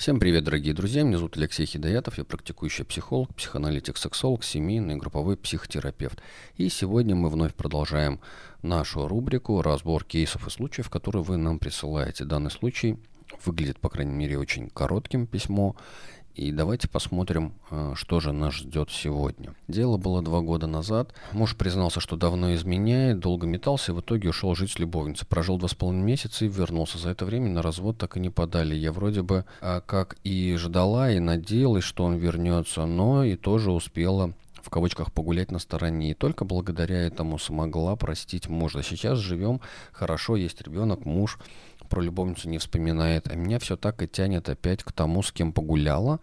Всем привет, дорогие друзья. Меня зовут Алексей Хидоятов. Я практикующий психолог, психоаналитик, сексолог, семейный групповой психотерапевт. И сегодня мы вновь продолжаем нашу рубрику «Разбор кейсов и случаев», которые вы нам присылаете. Данный случай выглядит, по крайней мере, очень коротким письмо. И давайте посмотрим, э, что же нас ждет сегодня. Дело было два года назад. Муж признался, что давно изменяет, долго метался и в итоге ушел жить с любовницей. Прожил два с половиной месяца и вернулся. За это время на развод так и не подали. Я вроде бы а, как и ждала, и надеялась, что он вернется, но и тоже успела в кавычках погулять на стороне. И только благодаря этому смогла простить мужа. Сейчас живем хорошо, есть ребенок, муж про любовницу не вспоминает, а меня все так и тянет опять к тому, с кем погуляла.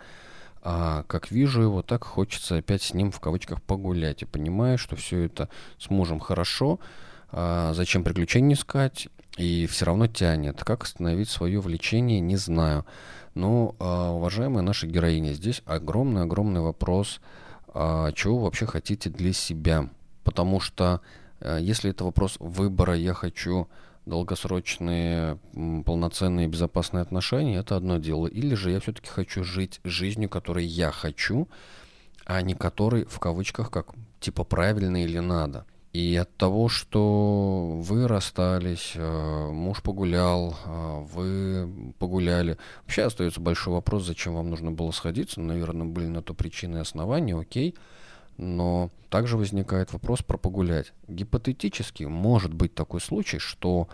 А как вижу его, так хочется опять с ним в кавычках погулять. И понимаю, что все это с мужем хорошо, а зачем приключений искать, и все равно тянет. Как остановить свое влечение, не знаю. Но, а, уважаемая наша героиня, здесь огромный-огромный вопрос, а, чего вы вообще хотите для себя. Потому что а, если это вопрос выбора, я хочу долгосрочные, полноценные, безопасные отношения, это одно дело. Или же я все-таки хочу жить жизнью, которой я хочу, а не которой, в кавычках, как типа правильно или надо. И от того, что вы расстались, э, муж погулял, э, вы погуляли, вообще остается большой вопрос, зачем вам нужно было сходиться. Наверное, были на то причины и основания, окей. Но также возникает вопрос про погулять. Гипотетически может быть такой случай, что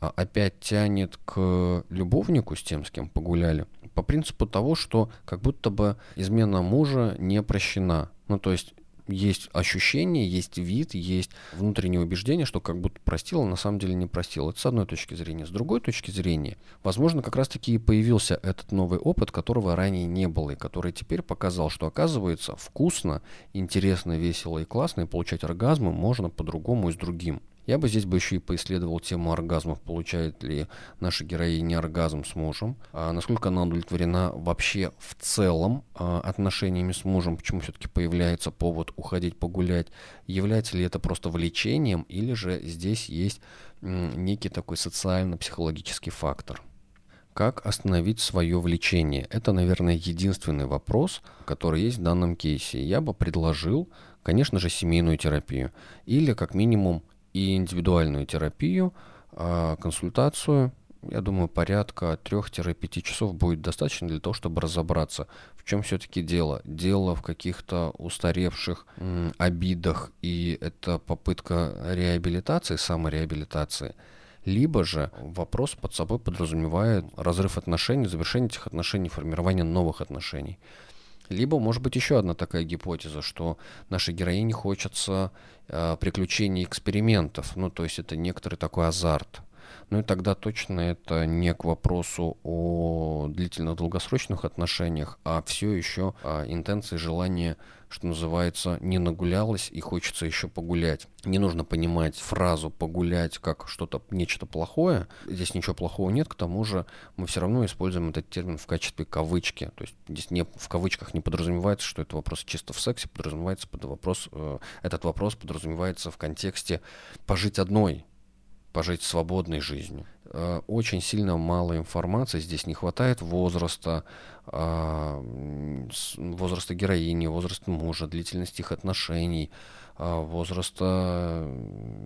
а, опять тянет к любовнику с тем, с кем погуляли, по принципу того, что как будто бы измена мужа не прощена. Ну, то есть есть ощущение, есть вид, есть внутреннее убеждение, что как будто простил, а на самом деле не простил. Это с одной точки зрения. С другой точки зрения, возможно, как раз-таки и появился этот новый опыт, которого ранее не было, и который теперь показал, что оказывается вкусно, интересно, весело и классно, и получать оргазмы можно по-другому и с другим. Я бы здесь бы еще и поисследовал тему оргазмов, получает ли наша героиня оргазм с мужем, а насколько она удовлетворена вообще в целом а, отношениями с мужем, почему все-таки появляется повод уходить погулять, является ли это просто влечением, или же здесь есть м, некий такой социально-психологический фактор. Как остановить свое влечение? Это, наверное, единственный вопрос, который есть в данном кейсе. Я бы предложил, конечно же, семейную терапию или как минимум и индивидуальную терапию, а консультацию, я думаю, порядка 3-5 часов будет достаточно для того, чтобы разобраться, в чем все-таки дело. Дело в каких-то устаревших м, обидах, и это попытка реабилитации, самореабилитации. Либо же вопрос под собой подразумевает разрыв отношений, завершение этих отношений, формирование новых отношений. Либо, может быть, еще одна такая гипотеза, что нашей героине хочется э, приключений экспериментов. Ну, то есть это некоторый такой азарт. Ну и тогда точно это не к вопросу о длительных долгосрочных отношениях, а все еще а, интенции, желание, что называется, не нагулялось и хочется еще погулять. Не нужно понимать фразу «погулять» как что-то, нечто плохое. Здесь ничего плохого нет, к тому же мы все равно используем этот термин в качестве кавычки. То есть здесь не, в кавычках не подразумевается, что это вопрос чисто в сексе, подразумевается под вопрос, э, этот вопрос подразумевается в контексте пожить одной, пожить свободной жизнью. Э, очень сильно мало информации, здесь не хватает возраста, а, возраста героини, возраста мужа, длительности их отношений, возраста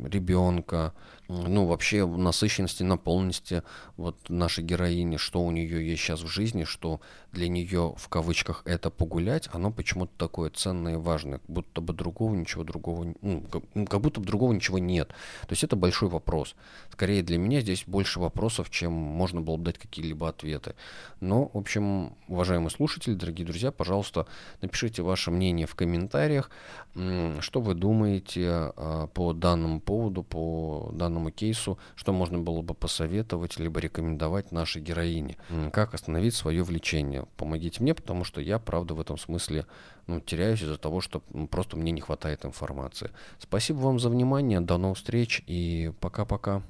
ребенка, ну, вообще насыщенности, наполненности вот нашей героини, что у нее есть сейчас в жизни, что для нее, в кавычках, это погулять, оно почему-то такое ценное и важное, будто бы другого ничего другого, ну, как будто бы другого ничего нет. То есть это большой вопрос. Скорее для меня здесь больше вопросов, чем можно было бы дать какие-либо ответы. Но, в общем, уважаемые слушатели, дорогие друзья, пожалуйста, напишите ваше мнение в комментариях, что вы думаете а, по данному поводу, по данному кейсу, что можно было бы посоветовать, либо рекомендовать нашей героине. Как остановить свое влечение. Помогите мне, потому что я, правда, в этом смысле ну, теряюсь из-за того, что просто мне не хватает информации. Спасибо вам за внимание, до новых встреч и пока-пока.